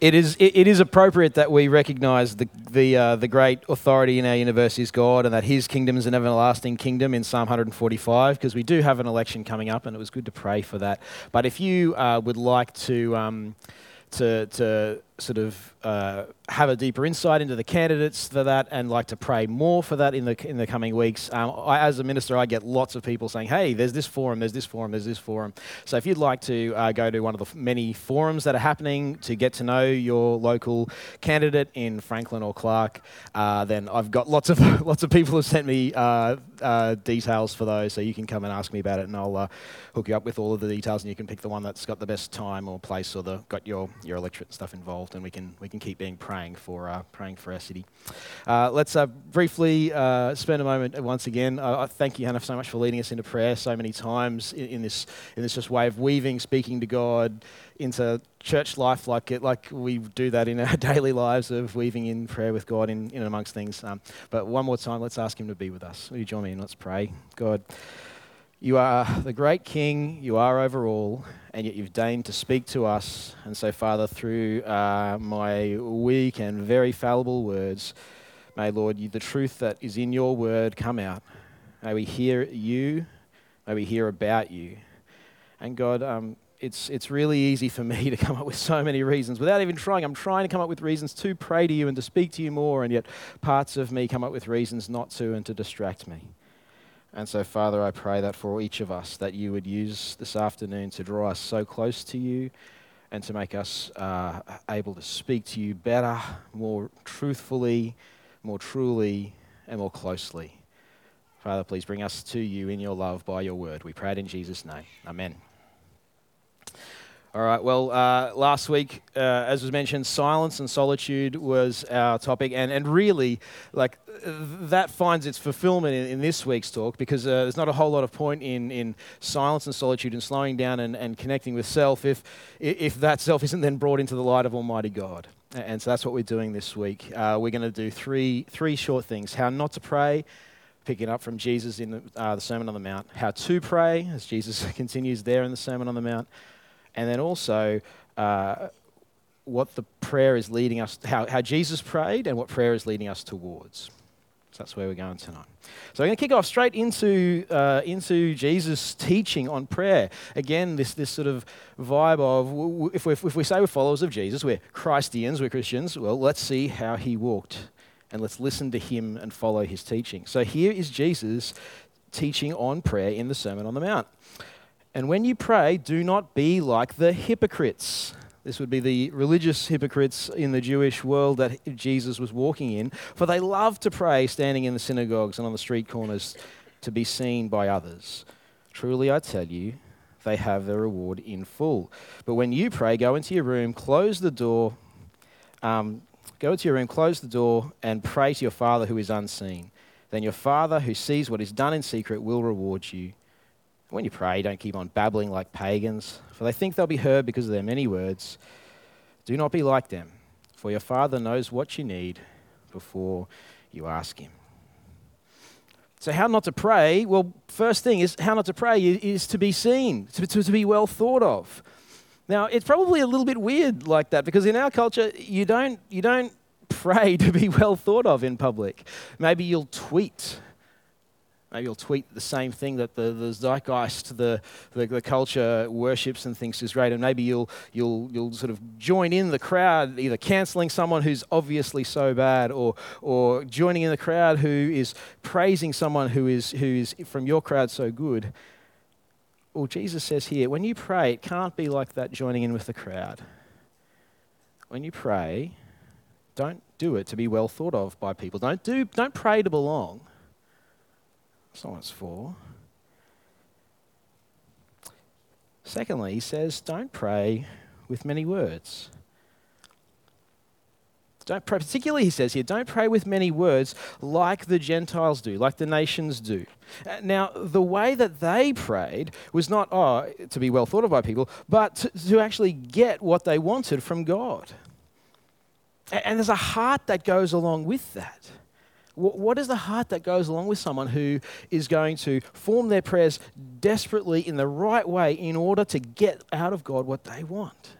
it is, it, is appropriate that we recognize the, the, uh, the great authority in our universe is God and that his kingdom is an everlasting kingdom in Psalm 145 because we do have an election coming up and it was good to pray for that. But if you uh, would like to, um, to, to sort of uh, have a deeper insight into the candidates for that and like to pray more for that in the in the coming weeks. Um, I, as a minister, I get lots of people saying, "Hey, there's this forum, there's this forum, there's this forum." So if you'd like to uh, go to one of the many forums that are happening to get to know your local candidate in Franklin or Clark, uh, then I've got lots of lots of people who sent me uh, uh, details for those, so you can come and ask me about it, and I'll uh, hook you up with all of the details, and you can pick the one that's got the best time or place or the got your your electorate stuff involved, and we can we can keep being praying for uh, praying for our city. Uh, let's uh, briefly uh, spend a moment once again. Uh, thank you, Hannah, so much for leading us into prayer so many times in, in, this in this just way of weaving, speaking to God into church life, like it, like we do that in our daily lives of weaving in prayer with God in, in amongst things. Um, but one more time, let's ask Him to be with us. Will you join me and let's pray, God. You are the great King, you are over all, and yet you've deigned to speak to us. And so, Father, through uh, my weak and very fallible words, may, Lord, you, the truth that is in your word come out. May we hear you, may we hear about you. And God, um, it's, it's really easy for me to come up with so many reasons without even trying. I'm trying to come up with reasons to pray to you and to speak to you more, and yet parts of me come up with reasons not to and to distract me. And so, Father, I pray that for each of us, that you would use this afternoon to draw us so close to you and to make us uh, able to speak to you better, more truthfully, more truly, and more closely. Father, please bring us to you in your love by your word. We pray it in Jesus' name. Amen. All right, well, uh, last week, uh, as was mentioned, silence and solitude was our topic, and, and really, like, that finds its fulfillment in, in this week's talk because uh, there's not a whole lot of point in, in silence and solitude and slowing down and, and connecting with self if, if that self isn't then brought into the light of Almighty God. And so that's what we're doing this week. Uh, we're going to do three, three short things how not to pray, picking up from Jesus in the, uh, the Sermon on the Mount, how to pray, as Jesus continues there in the Sermon on the Mount and then also uh, what the prayer is leading us, how, how Jesus prayed, and what prayer is leading us towards. So that's where we're going tonight. So we're going to kick off straight into, uh, into Jesus' teaching on prayer. Again, this, this sort of vibe of if, we if we say we're followers of Jesus, we're Christians, we're Christians, well, let's see how he walked and let's listen to him and follow his teaching. So here is Jesus teaching on prayer in the Sermon on the Mount. And when you pray, do not be like the hypocrites. This would be the religious hypocrites in the Jewish world that Jesus was walking in, for they love to pray standing in the synagogues and on the street corners to be seen by others. Truly, I tell you, they have their reward in full. But when you pray, go into your room, close the door, um, go into your room, close the door, and pray to your Father who is unseen. Then your Father who sees what is done in secret will reward you. When you pray, don't keep on babbling like pagans, for they think they'll be heard because of their many words. Do not be like them, for your Father knows what you need before you ask Him. So, how not to pray? Well, first thing is how not to pray is to be seen, to, to, to be well thought of. Now, it's probably a little bit weird like that because in our culture, you don't, you don't pray to be well thought of in public. Maybe you'll tweet Maybe you'll tweet the same thing that the, the zeitgeist, the, the, the, culture worships and thinks is great, and maybe you'll, you'll, you'll sort of join in the crowd, either cancelling someone who's obviously so bad or, or joining in the crowd who is praising someone who is, who is from your crowd so good. Well, Jesus says here, when you pray, it can't be like that joining in with the crowd. When you pray, don't do it to be well thought of by people. Don't, do, don't pray to belong. That's not what it's for. Secondly, he says, don't pray with many words. Don't pray, particularly, he says here, don't pray with many words like the Gentiles do, like the nations do. Uh, now, the way that they prayed was not, oh, to be well thought of by people, but to, to actually get what they wanted from God. And there's a heart that goes along with that. What is the heart that goes along with someone who is going to form their prayers desperately in the right way in order to get out of God what they want?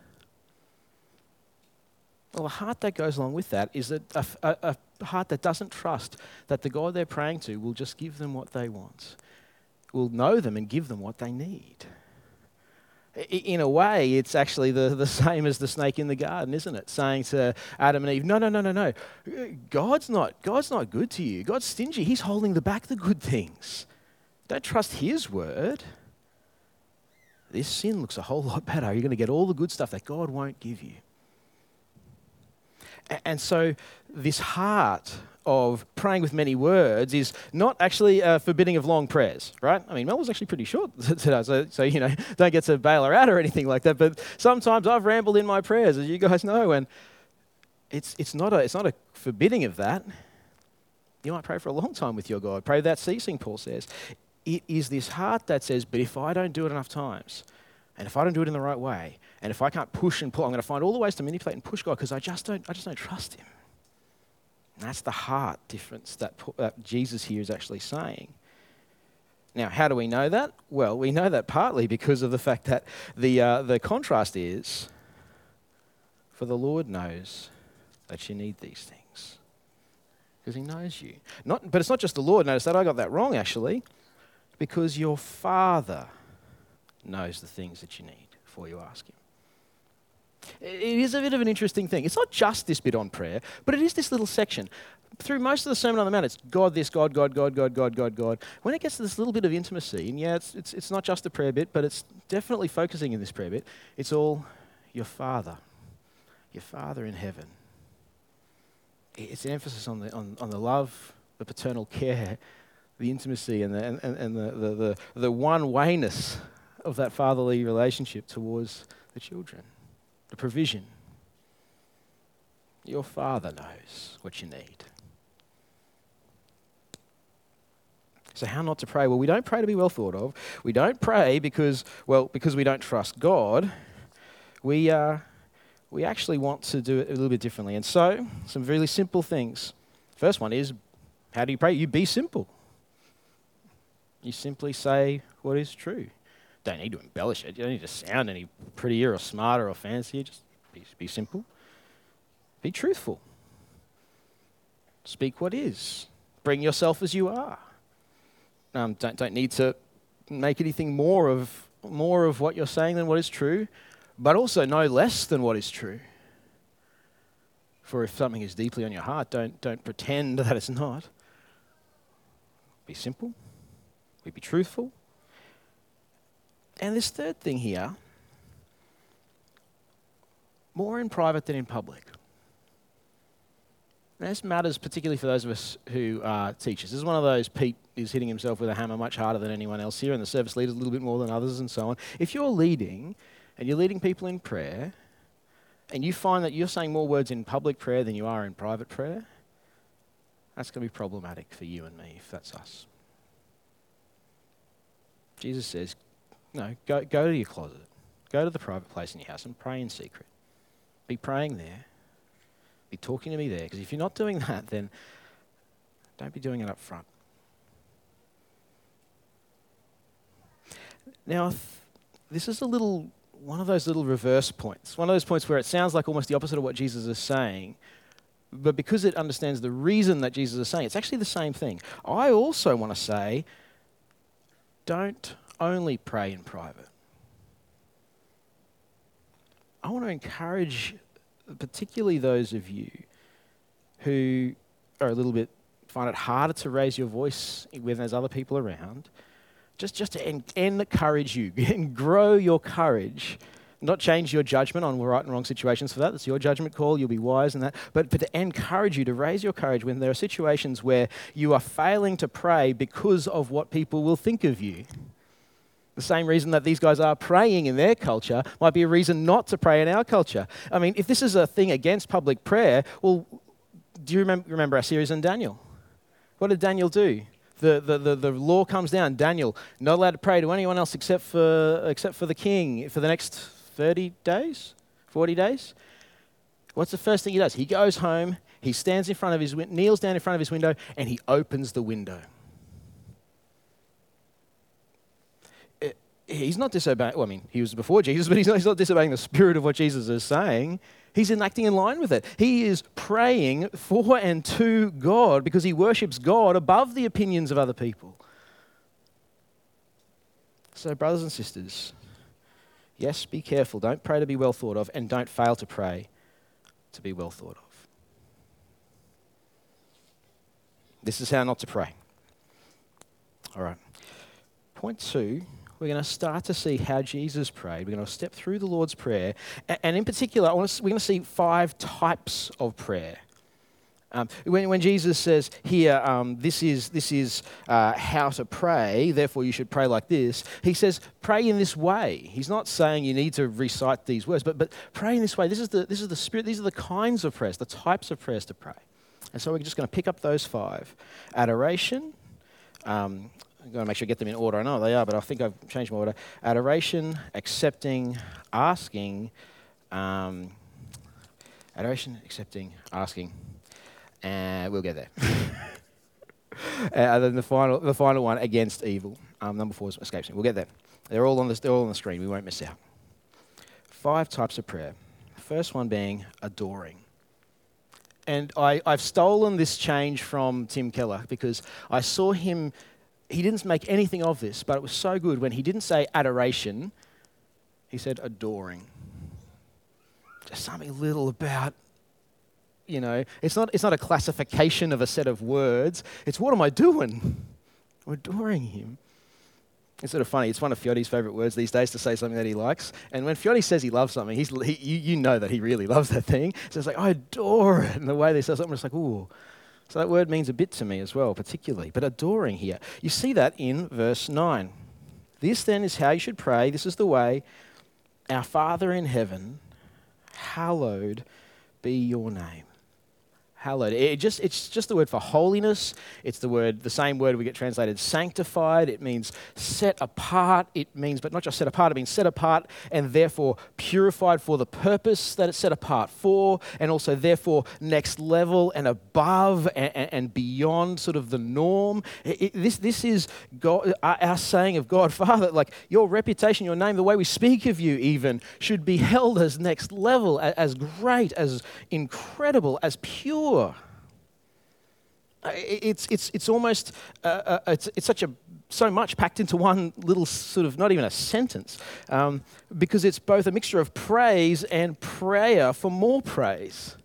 Well, the heart that goes along with that is a, a, a, a heart that doesn't trust that the God they're praying to will just give them what they want, will know them and give them what they need. In a way, it's actually the, the same as the snake in the garden, isn't it? Saying to Adam and Eve, No, no, no, no, no. God's not, God's not good to you. God's stingy. He's holding the back the good things. Don't trust His word. This sin looks a whole lot better. You're going to get all the good stuff that God won't give you. And so, this heart of praying with many words is not actually a forbidding of long prayers, right? I mean, Mel was actually pretty short today, so, so, you know, don't get to bail her out or anything like that. But sometimes I've rambled in my prayers, as you guys know, and it's, it's, not, a, it's not a forbidding of that. You might pray for a long time with your God. Pray without ceasing, Paul says. It is this heart that says, but if I don't do it enough times, and if I don't do it in the right way, and if I can't push and pull, I'm going to find all the ways to manipulate and push God because I just don't, I just don't trust Him. And that's the heart difference that, that Jesus here is actually saying. Now, how do we know that? Well, we know that partly because of the fact that the, uh, the contrast is for the Lord knows that you need these things. Because he knows you. Not, but it's not just the Lord. Notice that I got that wrong, actually. Because your Father knows the things that you need before you ask him. It is a bit of an interesting thing. It's not just this bit on prayer, but it is this little section. Through most of the Sermon on the Mount, it's God this, God, God, God, God, God, God, God. When it gets to this little bit of intimacy, and yeah, it's, it's, it's not just the prayer bit, but it's definitely focusing in this prayer bit, it's all your Father, your Father in heaven. It's an emphasis on the, on, on the love, the paternal care, the intimacy, and the, and, and the, the, the, the one wayness of that fatherly relationship towards the children the provision. Your Father knows what you need. So, how not to pray? Well, we don't pray to be well thought of. We don't pray because, well, because we don't trust God. We, uh, we actually want to do it a little bit differently. And so, some really simple things. First one is how do you pray? You be simple. You simply say what is true don't need to embellish it. You don't need to sound any prettier or smarter or fancier. Just be, be simple. Be truthful. Speak what is. Bring yourself as you are. Um, don't, don't need to make anything more of, more of what you're saying than what is true, but also no less than what is true. For if something is deeply on your heart, don't, don't pretend that it's not. Be simple. Be truthful. And this third thing here more in private than in public. This matters particularly for those of us who are teachers. This is one of those Pete is hitting himself with a hammer much harder than anyone else here, and the service leaders a little bit more than others, and so on. If you're leading and you're leading people in prayer, and you find that you're saying more words in public prayer than you are in private prayer, that's going to be problematic for you and me if that's us. Jesus says, no, go, go to your closet. Go to the private place in your house and pray in secret. Be praying there. Be talking to me there. Because if you're not doing that, then don't be doing it up front. Now, this is a little one of those little reverse points. One of those points where it sounds like almost the opposite of what Jesus is saying, but because it understands the reason that Jesus is saying, it's actually the same thing. I also want to say, don't only pray in private. I want to encourage, particularly those of you who are a little bit find it harder to raise your voice when there's other people around, just, just to en- encourage you and grow your courage. Not change your judgment on right and wrong situations for that. That's your judgment call. You'll be wise in that. But, but to encourage you to raise your courage when there are situations where you are failing to pray because of what people will think of you. The same reason that these guys are praying in their culture might be a reason not to pray in our culture. I mean, if this is a thing against public prayer, well, do you remember, remember our series on Daniel? What did Daniel do? The, the, the, the, law comes down. Daniel, not allowed to pray to anyone else except for, except for the king for the next 30 days, 40 days. What's the first thing he does? He goes home, he stands in front of his, kneels down in front of his window, and he opens the window. He's not disobeying, well, I mean, he was before Jesus, but he's not, he's not disobeying the spirit of what Jesus is saying. He's enacting in line with it. He is praying for and to God because he worships God above the opinions of other people. So, brothers and sisters, yes, be careful. Don't pray to be well thought of, and don't fail to pray to be well thought of. This is how not to pray. All right. Point two we're going to start to see how Jesus prayed. We're going to step through the Lord's Prayer. And in particular, we're going to see five types of prayer. Um, when, when, Jesus says here, um, this is, this is uh, how to pray, therefore you should pray like this, he says, pray in this way. He's not saying you need to recite these words, but, but pray in this way. This is, the, this is the spirit, these are the kinds of prayers, the types of prayers to pray. And so we're just going to pick up those five adoration, um, I'm going to make sure I get them in order. I know they are, but I think I've changed my order. Adoration, accepting, asking, um, adoration, accepting, asking, and we'll get there. and then the final, the final one, against evil. Um, number four is escapes me. We'll get there. They're all on the, they're all on the screen. We won't miss out. Five types of prayer. First one being adoring and I, have stolen this change from Tim Keller because I saw him he didn't make anything of this, but it was so good when he didn't say adoration, he said adoring. Just something little about, you know, it's not, it's not a classification of a set of words. It's what am I doing? I'm adoring him. It's sort of funny. It's one of Fioti's favourite words these days to say something that he likes. And when Fioti says he loves something, he's, he, you, you know that he really loves that thing. So it's like, I adore it. And the way they say something, it's like, ooh, so that word means a bit to me as well, particularly. But adoring here. You see that in verse 9. This then is how you should pray. This is the way. Our Father in heaven, hallowed be your name hallowed. It just, it's just the word for holiness. It's the word, the same word we get translated sanctified. It means set apart. It means, but not just set apart, it means set apart and therefore purified for the purpose that it's set apart for, and also therefore next level and above and, and beyond sort of the norm. It, it, this, this is God, uh, our saying of God, Father, like your reputation, your name, the way we speak of you even should be held as next level, as great, as incredible, as pure Uh, it's, it's, it's almost, uh, uh, it's, it's such a, so much packed into one little sort of, not even a sentence, um, because it's both a mixture of praise and prayer for more praise.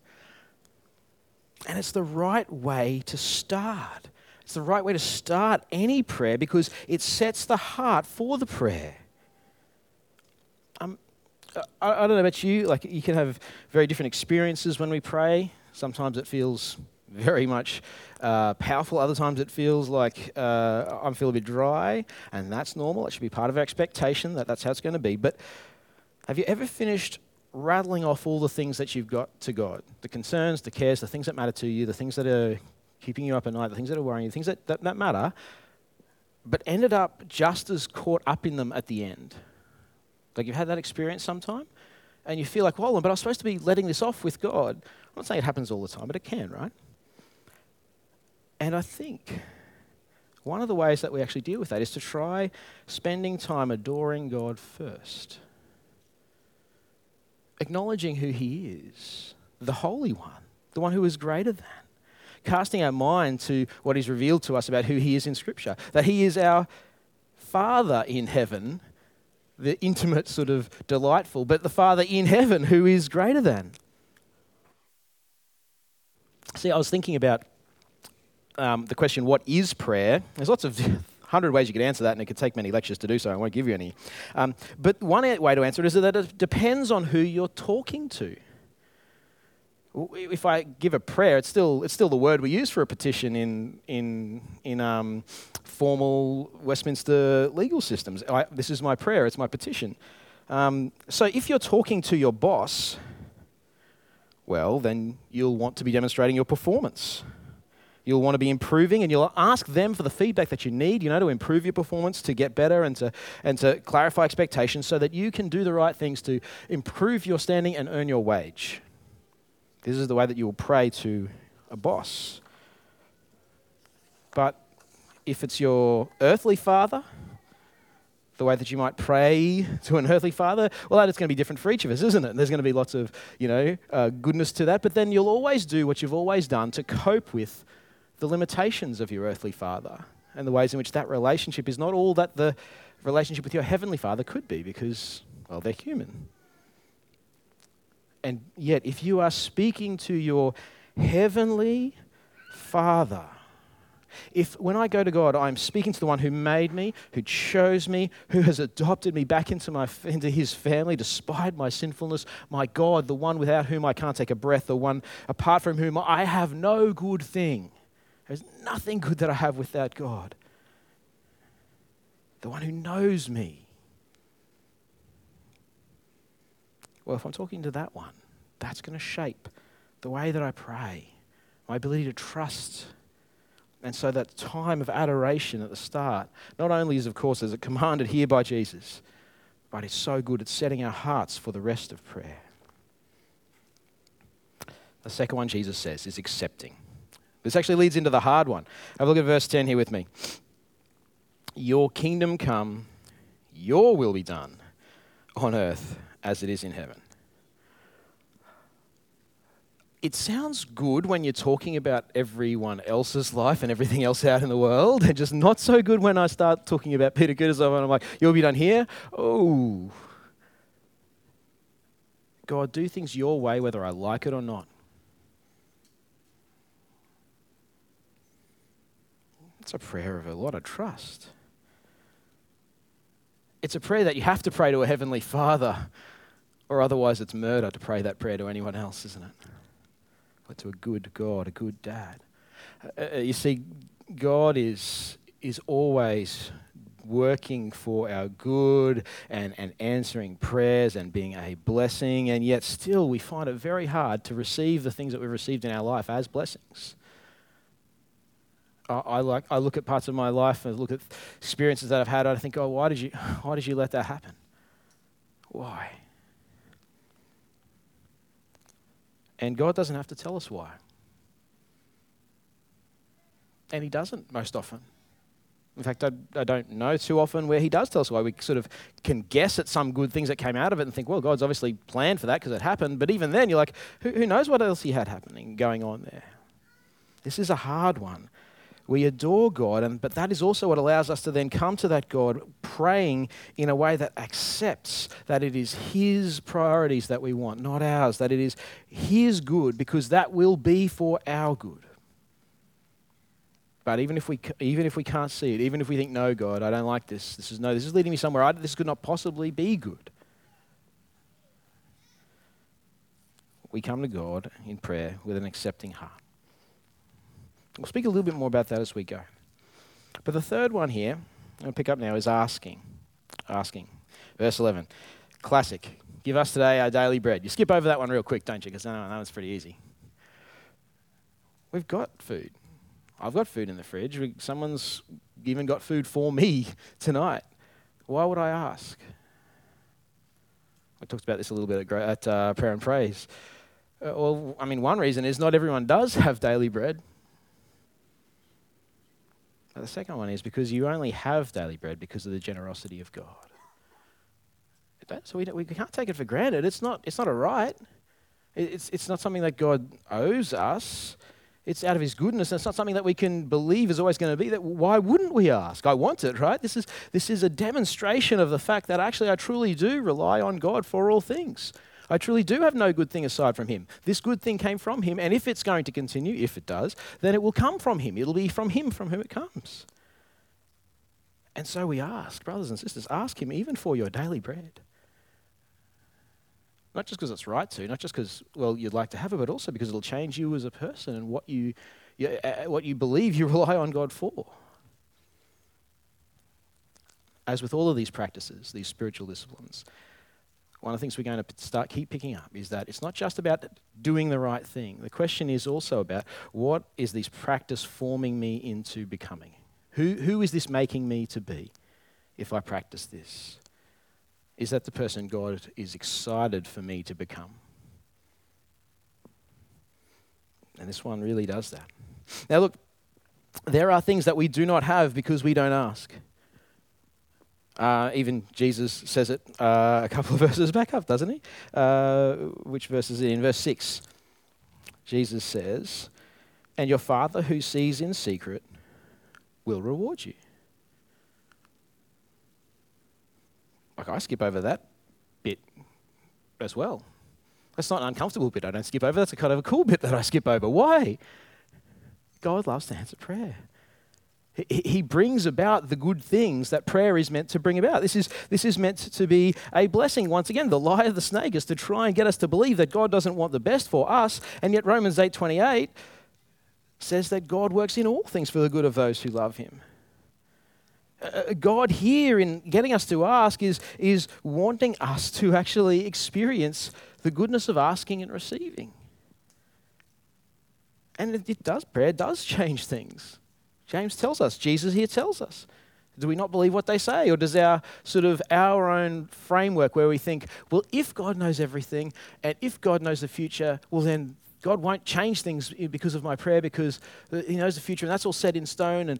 And it's the right way to start. It's the right way to start any prayer because it sets the heart for the prayer. Um, I, I don't know about you, like you can have very different experiences when we pray. Sometimes it feels very much uh, powerful. Other times it feels like uh, I'm feeling a bit dry, and that's normal. It should be part of our expectation that that's how it's going to be. But have you ever finished rattling off all the things that you've got to God? The concerns, the cares, the things that matter to you, the things that are keeping you up at night, the things that are worrying you, the things that, that, that matter, but ended up just as caught up in them at the end. Like you've had that experience sometime? and you feel like, well, but I'm supposed to be letting this off with God. I'm not saying it happens all the time, but it can, right? And I think one of the ways that we actually deal with that is to try spending time adoring God first, acknowledging who He is, the Holy One, the one who is greater than, casting our mind to what is revealed to us about who He is in Scripture, that He is our Father in heaven the intimate, sort of delightful, but the Father in heaven who is greater than. See, I was thinking about um, the question, what is prayer? There's lots of hundred ways you could answer that, and it could take many lectures to do so. I won't give you any. Um, but one way to answer it is that it depends on who you're talking to if I give a prayer, it's still, it's still the word we use for a petition in, in, in um, formal Westminster legal systems. I, this is my prayer, it's my petition. Um, so if you're talking to your boss, well, then you'll want to be demonstrating your performance. You'll want to be improving and you'll ask them for the feedback that you need, you know, to improve your performance, to get better and to, and to clarify expectations so that you can do the right things to improve your standing and earn your wage. This is the way that you will pray to a boss. But if it's your earthly father, the way that you might pray to an earthly father, well, that is going to be different for each of us, isn't it? There's going to be lots of, you know, uh, goodness to that. But then you'll always do what you've always done to cope with the limitations of your earthly father and the ways in which that relationship is not all that the relationship with your heavenly father could be because, well, they're human. And yet, if you are speaking to your heavenly father, if when I go to God, I'm speaking to the one who made me, who chose me, who has adopted me back into, my, into his family despite my sinfulness, my God, the one without whom I can't take a breath, the one apart from whom I have no good thing. There's nothing good that I have without God. The one who knows me. Well, if I'm talking to that one, that's going to shape the way that I pray, my ability to trust and so that time of adoration at the start, not only is, of course, as it commanded here by Jesus, but it's so good at setting our hearts for the rest of prayer. The second one Jesus says is accepting. This actually leads into the hard one. Have a look at verse 10 here with me. Your kingdom come, your will be done on earth as it is in heaven it sounds good when you're talking about everyone else's life and everything else out in the world, and just not so good when I start talking about Peter Kutuzov and I'm like, you'll be done here? Oh. God, do things your way whether I like it or not. It's a prayer of a lot of trust. It's a prayer that you have to pray to a heavenly Father, or otherwise it's murder to pray that prayer to anyone else, isn't it? But to a good God, a good dad. Uh, uh, you see, God is, is always working for our good and, and answering prayers and being a blessing, and yet still we find it very hard to receive the things that we've received in our life as blessings. I, I like, I look at parts of my life and look at experiences that I've had, I think, oh, why did you, why did you let that happen? Why? And God doesn't have to tell us why. And He doesn't most often. In fact, I, I, don't know too often where He does tell us why. We sort of can guess at some good things that came out of it and think, well, God's obviously planned for that because it happened. But even then, you're like, who, who knows what else He had happening, going on there? This is a hard one. We adore God, and, but that is also what allows us to then come to that God praying in a way that accepts that it is His priorities that we want, not ours, that it is His good, because that will be for our good. But even if we, even if we can't see it, even if we think, no, God, I don't like this, this is no, this is leading me somewhere, I, this could not possibly be good. We come to God in prayer with an accepting heart. We'll speak a little bit more about that as we go. But the third one here, I'm going to pick up now, is asking. Asking. Verse 11. Classic. Give us today our daily bread. You skip over that one real quick, don't you? Because that one's pretty easy. We've got food. I've got food in the fridge. We, someone's even got food for me tonight. Why would I ask? I talked about this a little bit at, at uh, Prayer and Praise. Uh, well, I mean, one reason is not everyone does have daily bread. The second one is because you only have daily bread because of the generosity of God. So we, we can't take it for granted. It's not, it's not a right. It's, it's not something that God owes us. It's out of His goodness. And it's not something that we can believe is always going to be. That why wouldn't we ask? I want it, right? This is, this is a demonstration of the fact that actually I truly do rely on God for all things. I truly do have no good thing aside from him. This good thing came from him, and if it's going to continue, if it does, then it will come from him. It'll be from him from whom it comes. And so we ask, brothers and sisters, ask him even for your daily bread. Not just because it's right to, not just because, well, you'd like to have it, but also because it'll change you as a person and what you, you uh, what you believe you rely on God for. As with all of these practices, these spiritual disciplines, one of the things we're going to start keep picking up is that it's not just about doing the right thing. The question is also about what is this practice forming me into becoming? Who, who is this making me to be if I practice this? Is that the person God is excited for me to become? And this one really does that. Now, look, there are things that we do not have because we don't ask. Uh, even Jesus says it uh, a couple of verses back up, doesn't he? Uh, which verse is it in? Verse 6. Jesus says, And your Father who sees in secret will reward you. Like, I skip over that bit as well. That's not an uncomfortable bit I don't skip over. That's a kind of a cool bit that I skip over. Why? God loves to answer prayer. He brings about the good things that prayer is meant to bring about. This is, this is meant to be a blessing. Once again, the lie of the snake is to try and get us to believe that God doesn't want the best for us, and yet Romans 8:28 says that God works in all things for the good of those who love him. Uh, uh, God here in getting us to ask is, is wanting us to actually experience the goodness of asking and receiving. And it, it does, prayer does change things. James tells us, Jesus here tells us. Do we not believe what they say? Or does our sort of our own framework where we think, well, if God knows everything and if God knows the future, well, then God won't change things because of my prayer because uh, He knows the future and that's all set in stone. And,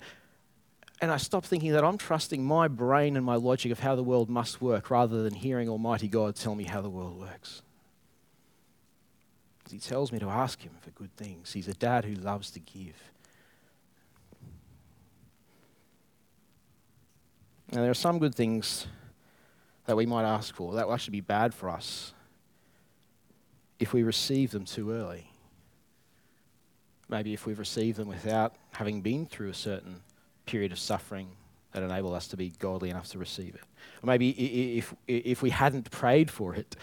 and I stop thinking that I'm trusting my brain and my logic of how the world must work rather than hearing Almighty God tell me how the world works. He tells me to ask Him for good things. He's a dad who loves to give. Now, there are some good things that we might ask for that will actually be bad for us if we receive them too early. Maybe if we've received them without having been through a certain period of suffering that enable us to be godly enough to receive it. Or maybe if, if we hadn't prayed for it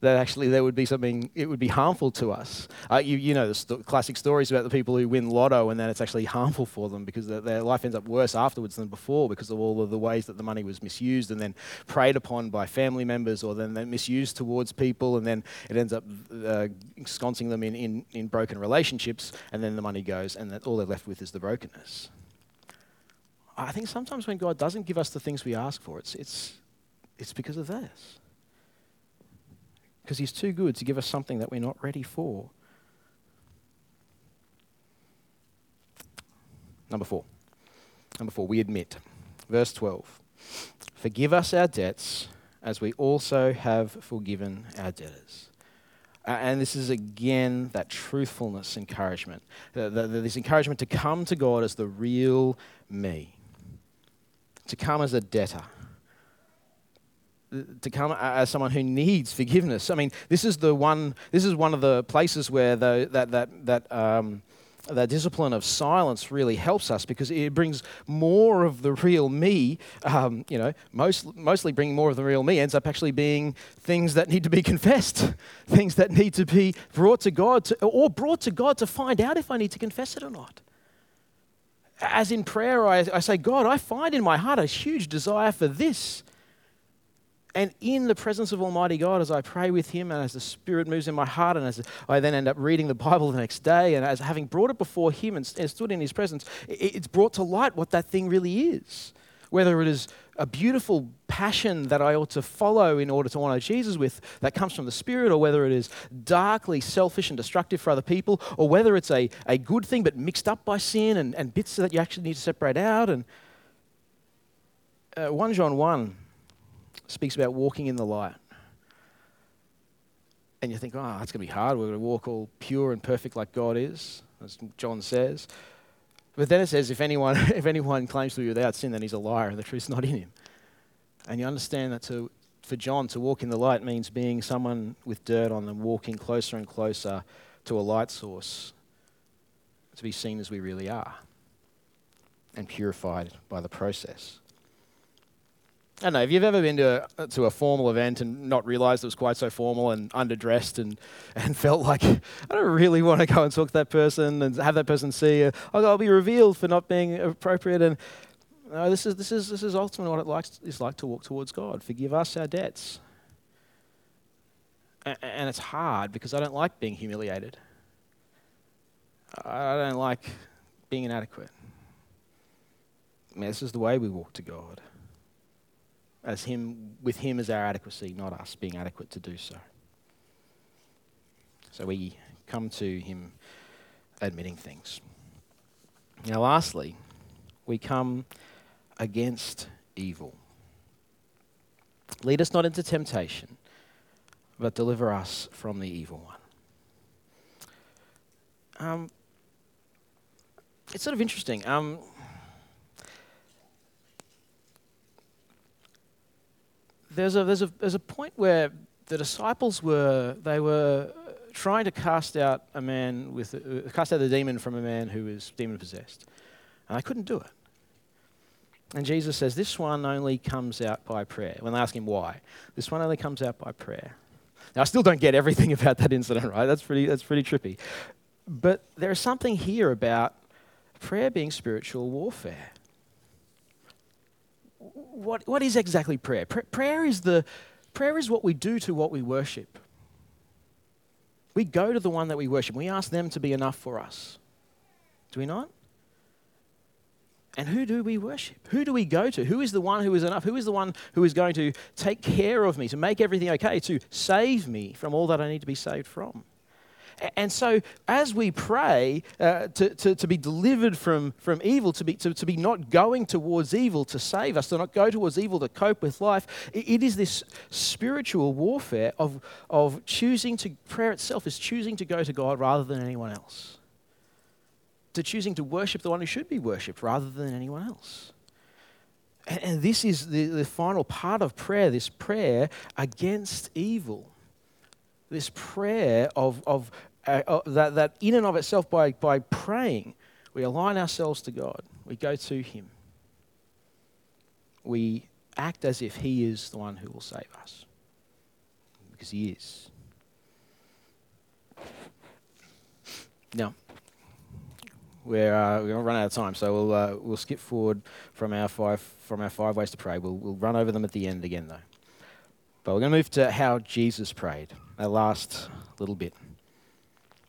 that actually there would be something, it would be harmful to us. Uh, you, you know the st- classic stories about the people who win lotto and then it's actually harmful for them because their, life ends up worse afterwards than before because of all of the ways that the money was misused and then preyed upon by family members or then, misused towards people and then it ends up uh, ensconcing them in, in, in broken relationships and then the money goes and all they're left with is the brokenness. I think sometimes when God doesn't give us the things we ask for, it's, it's, it's because of this because He's too good to give us something that we're not ready for. Number four. Number four, we admit. Verse 12. Forgive us our debts as we also have forgiven our debtors. And this is again that truthfulness encouragement. This encouragement to come to God as the real me, to come as a debtor to come as someone who needs forgiveness. I mean, this is the one. This is one of the places where the, that that that um, that discipline of silence really helps us because it brings more of the real me. Um, you know, most, mostly bringing more of the real me ends up actually being things that need to be confessed, things that need to be brought to God, to, or brought to God to find out if I need to confess it or not. As in prayer, I, I say, God, I find in my heart a huge desire for this. And in the presence of Almighty God, as I pray with Him and as the Spirit moves in my heart, and as I then end up reading the Bible the next day, and as having brought it before Him and stood in His presence, it's brought to light what that thing really is. Whether it is a beautiful passion that I ought to follow in order to honor Jesus with that comes from the Spirit, or whether it is darkly selfish and destructive for other people, or whether it's a, a good thing but mixed up by sin and, and bits that you actually need to separate out. And uh, 1 John 1 speaks about walking in the light. And you think, oh, that's going to be hard. We're going to walk all pure and perfect like God is, as John says. But then it says, if anyone, if anyone claims to be without sin, then he's a liar and the truth's not in him. And you understand that to, for John, to walk in the light means being someone with dirt on them, walking closer and closer to a light source, to be seen as we really are and purified by the process. I don't know, if you've ever been to a, to a formal event and not realized it was quite so formal and underdressed and, and felt like, I don't really want to go and talk to that person and have that person see, I'll be revealed for not being appropriate. And no, this is, this is, this is ultimately what it likes, is like to walk towards God. Forgive us our debts. And, and it's hard because I don't like being humiliated. I don't like being inadequate. I mean, this is the way we walk to God as him, with him as our adequacy, not us being adequate to do so. So we come to him admitting things. Now, lastly, we come against evil. Lead us not into temptation, but deliver us from the evil one. Um, it's sort of interesting. Um, there's a, there's, a, there's a point where the disciples were, they were trying to cast out a man with, uh, cast out the demon from a man who was demon possessed. And they couldn't do it. And Jesus says, This one only comes out by prayer. When they ask him why, this one only comes out by prayer. Now, I still don't get everything about that incident, right? That's pretty, that's pretty trippy. But there is something here about prayer being spiritual warfare. What, what is exactly prayer? Pr- prayer, is the, prayer is what we do to what we worship. We go to the one that we worship. We ask them to be enough for us. Do we not? And who do we worship? Who do we go to? Who is the one who is enough? Who is the one who is going to take care of me, to make everything okay, to save me from all that I need to be saved from? And so, as we pray uh, to, to, to, be delivered from, from evil, to be, to, to be not going towards evil to save us, to not go towards evil to cope with life, it, it is this spiritual warfare of, of choosing to, prayer itself is choosing to go to God rather than anyone else to choosing to worship the one who should be worshipped rather than anyone else. And, and this is the, the final part of prayer this prayer against evil. This prayer of, of uh, uh, that, that in and of itself, by, by praying, we align ourselves to God, we go to Him. We act as if He is the one who will save us, because He is. Now, we're, uh, we're going to run out of time, so we'll, uh, we'll skip forward from our, five, from our five ways to pray. We'll, we'll run over them at the end again, though. But we're going to move to how Jesus prayed, that last little bit.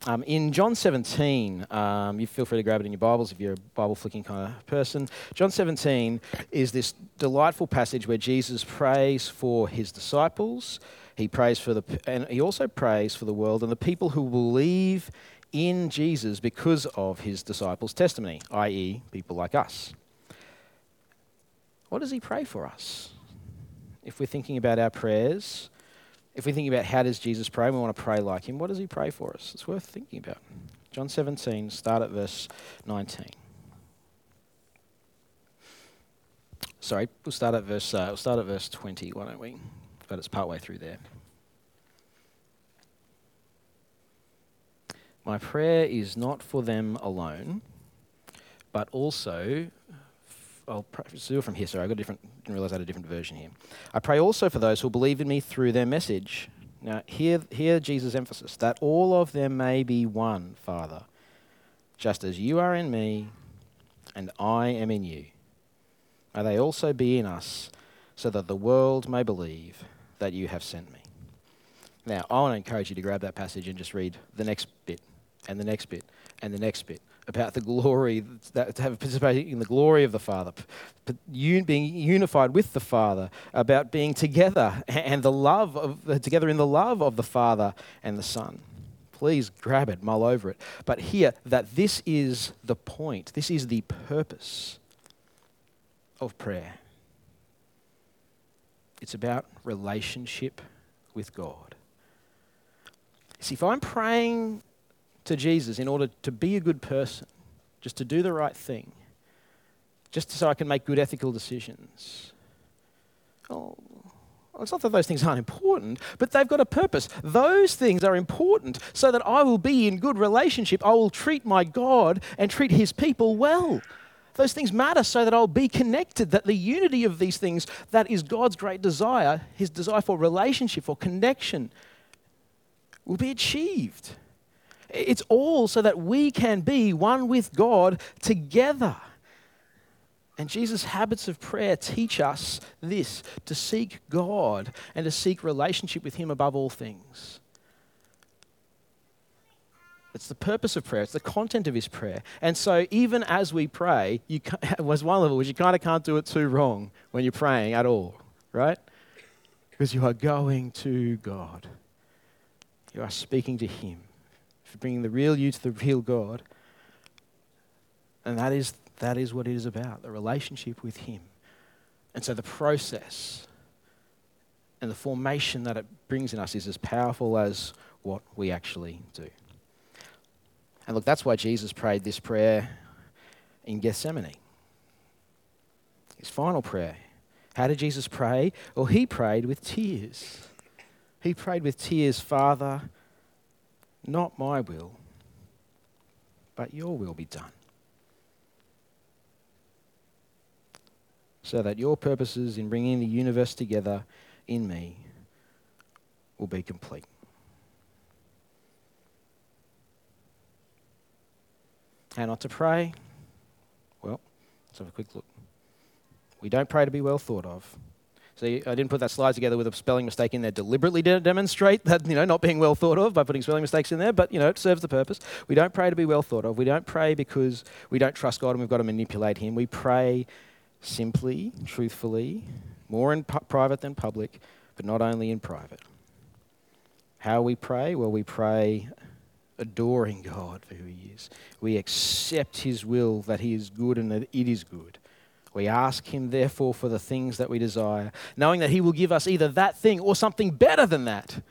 Um, in John 17, um, you feel free to grab it in your Bibles if you're a Bible flicking kind of person. John 17 is this delightful passage where Jesus prays for his disciples. He prays for the, and he also prays for the world and the people who believe in Jesus because of his disciples' testimony, i.e., people like us. What does he pray for us? If we're thinking about our prayers, if we think about how does Jesus pray we want to pray like him, what does he pray for us? It's worth thinking about. John 17, start at verse 19. Sorry, we'll start at verse, uh, we'll start at verse 20, why don't we? But it's partway through there. My prayer is not for them alone, but also, I'll it from here. Sorry, I got a different, didn't realize I had a different version here. I pray also for those who believe in me through their message. Now, hear, hear Jesus' emphasis that all of them may be one, Father, just as you are in me and I am in you. May they also be in us, so that the world may believe that you have sent me. Now, I want to encourage you to grab that passage and just read the next bit and the next bit and the next bit about the glory, that, to have participated in the glory of the Father, being unified with the Father, about being together and the love of, uh, together in the love of the Father and the Son. Please grab it, mull over it. But hear that this is the point, this is the purpose of prayer. It's about relationship with God. See, if I'm praying to Jesus in order to be a good person, just to do the right thing, just so I can make good ethical decisions. Oh, it's not that those things aren't important, but they've got a purpose. Those things are important so that I will be in good relationship. I will treat my God and treat his people well. Those things matter so that I'll be connected, that the unity of these things, that is God's great desire, his desire for relationship, for connection, will be achieved. It's all so that we can be one with God together. And Jesus' habits of prayer teach us this to seek God and to seek relationship with Him above all things. It's the purpose of prayer. It's the content of his prayer. And so, even as we pray, you was one level which you kind of can't do it too wrong when you're praying at all, right? Because you are going to God. You are speaking to Him for bringing the real you to the real God. And that is, that is what it is about the relationship with Him. And so the process and the formation that it brings in us is as powerful as what we actually do. And look, that's why Jesus prayed this prayer in Gethsemane. His final prayer. How did Jesus pray? Well, he prayed with tears. He prayed with tears, Father, not my will, but your will be done. So that your purposes in bringing the universe together in me will be complete. How not to pray? Well, let's have a quick look. We don't pray to be well thought of. I didn't put that slide together with a spelling mistake in there deliberately to demonstrate that, you know, not being well thought of by putting spelling mistakes in there, but, you know, it serves the purpose. We don't pray to be well thought of. We don't pray because we don't trust God and we've got to manipulate Him. We pray simply, truthfully, more in pu- private than public, but not only in private. How we pray? Well, we pray adoring God for who He is. We accept His will that He is good and that it is good. We ask Him, therefore, for the things that we desire, knowing that He will give us either that thing or something better than that.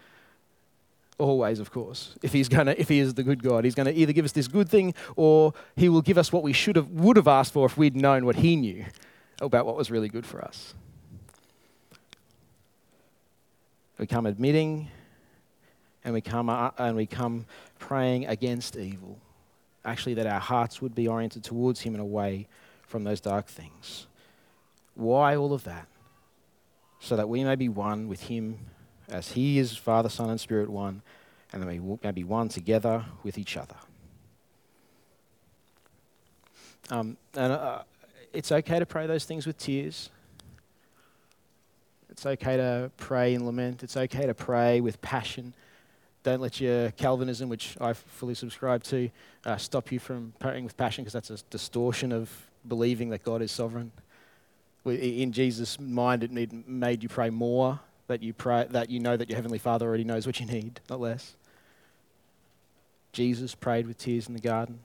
Always, of course. If He's gonna, if He is the good God, He's going to either give us this good thing or He will give us what we should have, would have asked for if we'd known what He knew about what was really good for us. We come admitting, and we come uh, and we come praying against evil. Actually, that our hearts would be oriented towards Him in a way from those dark things. Why all of that? So that we may be one with Him as He is Father, Son, and Spirit one, and that we may be one together with each other. Um, and uh, it's okay to pray those things with tears. It's okay to pray in lament. It's okay to pray with passion. Don't let your Calvinism, which I fully subscribe to, uh, stop you from praying with passion because that's a distortion of believing that God is sovereign. In Jesus' mind, it made you pray more, that you, pray, that you know that your Heavenly Father already knows what you need, not less. Jesus prayed with tears in the garden.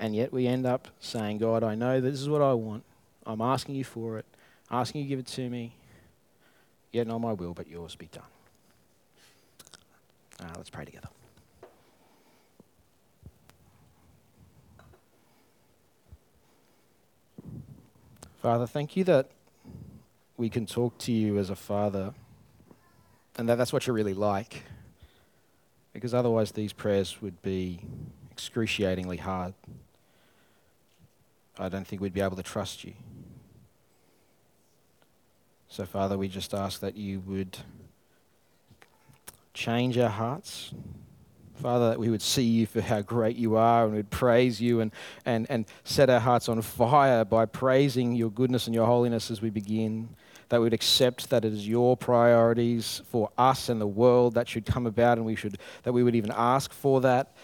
And yet we end up saying, God, I know this is what I want. I'm asking you for it, asking you to give it to me. Yet not my will, but yours be done. Uh, let's pray together. Father, thank you that we can talk to you as a father and that that's what you're really like. Because otherwise, these prayers would be excruciatingly hard. I don't think we'd be able to trust you. So, Father, we just ask that you would change our hearts. Father, that we would see you for how great you are and we'd praise you and, and, and set our hearts on fire by praising your goodness and your holiness as we begin. That we'd accept that it is your priorities for us and the world that should come about and we should, that we would even ask for that.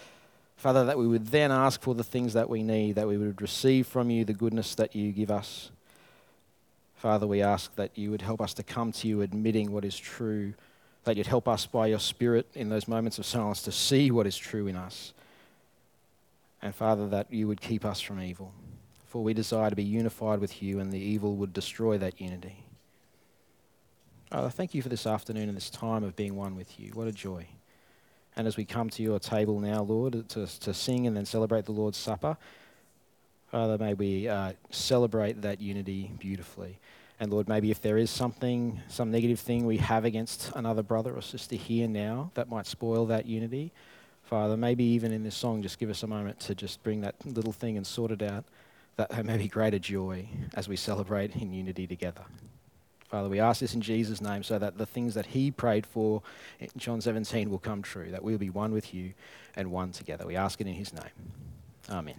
Father, that we would then ask for the things that we need, that we would receive from you the goodness that you give us. Father, we ask that you would help us to come to you admitting what is true that you'd help us by your Spirit in those moments of silence to see what is true in us. And Father, that you would keep us from evil. For we desire to be unified with you, and the evil would destroy that unity. Father, thank you for this afternoon and this time of being one with you. What a joy. And as we come to your table now, Lord, to, to sing and then celebrate the Lord's Supper, Father, may we uh, celebrate that unity beautifully. And Lord, maybe if there is something, some negative thing we have against another brother or sister here now that might spoil that unity, Father, maybe even in this song, just give us a moment to just bring that little thing and sort it out, that there may be greater joy as we celebrate in unity together. Father, we ask this in Jesus' name so that the things that he prayed for in John 17 will come true, that we'll be one with you and one together. We ask it in his name. Amen.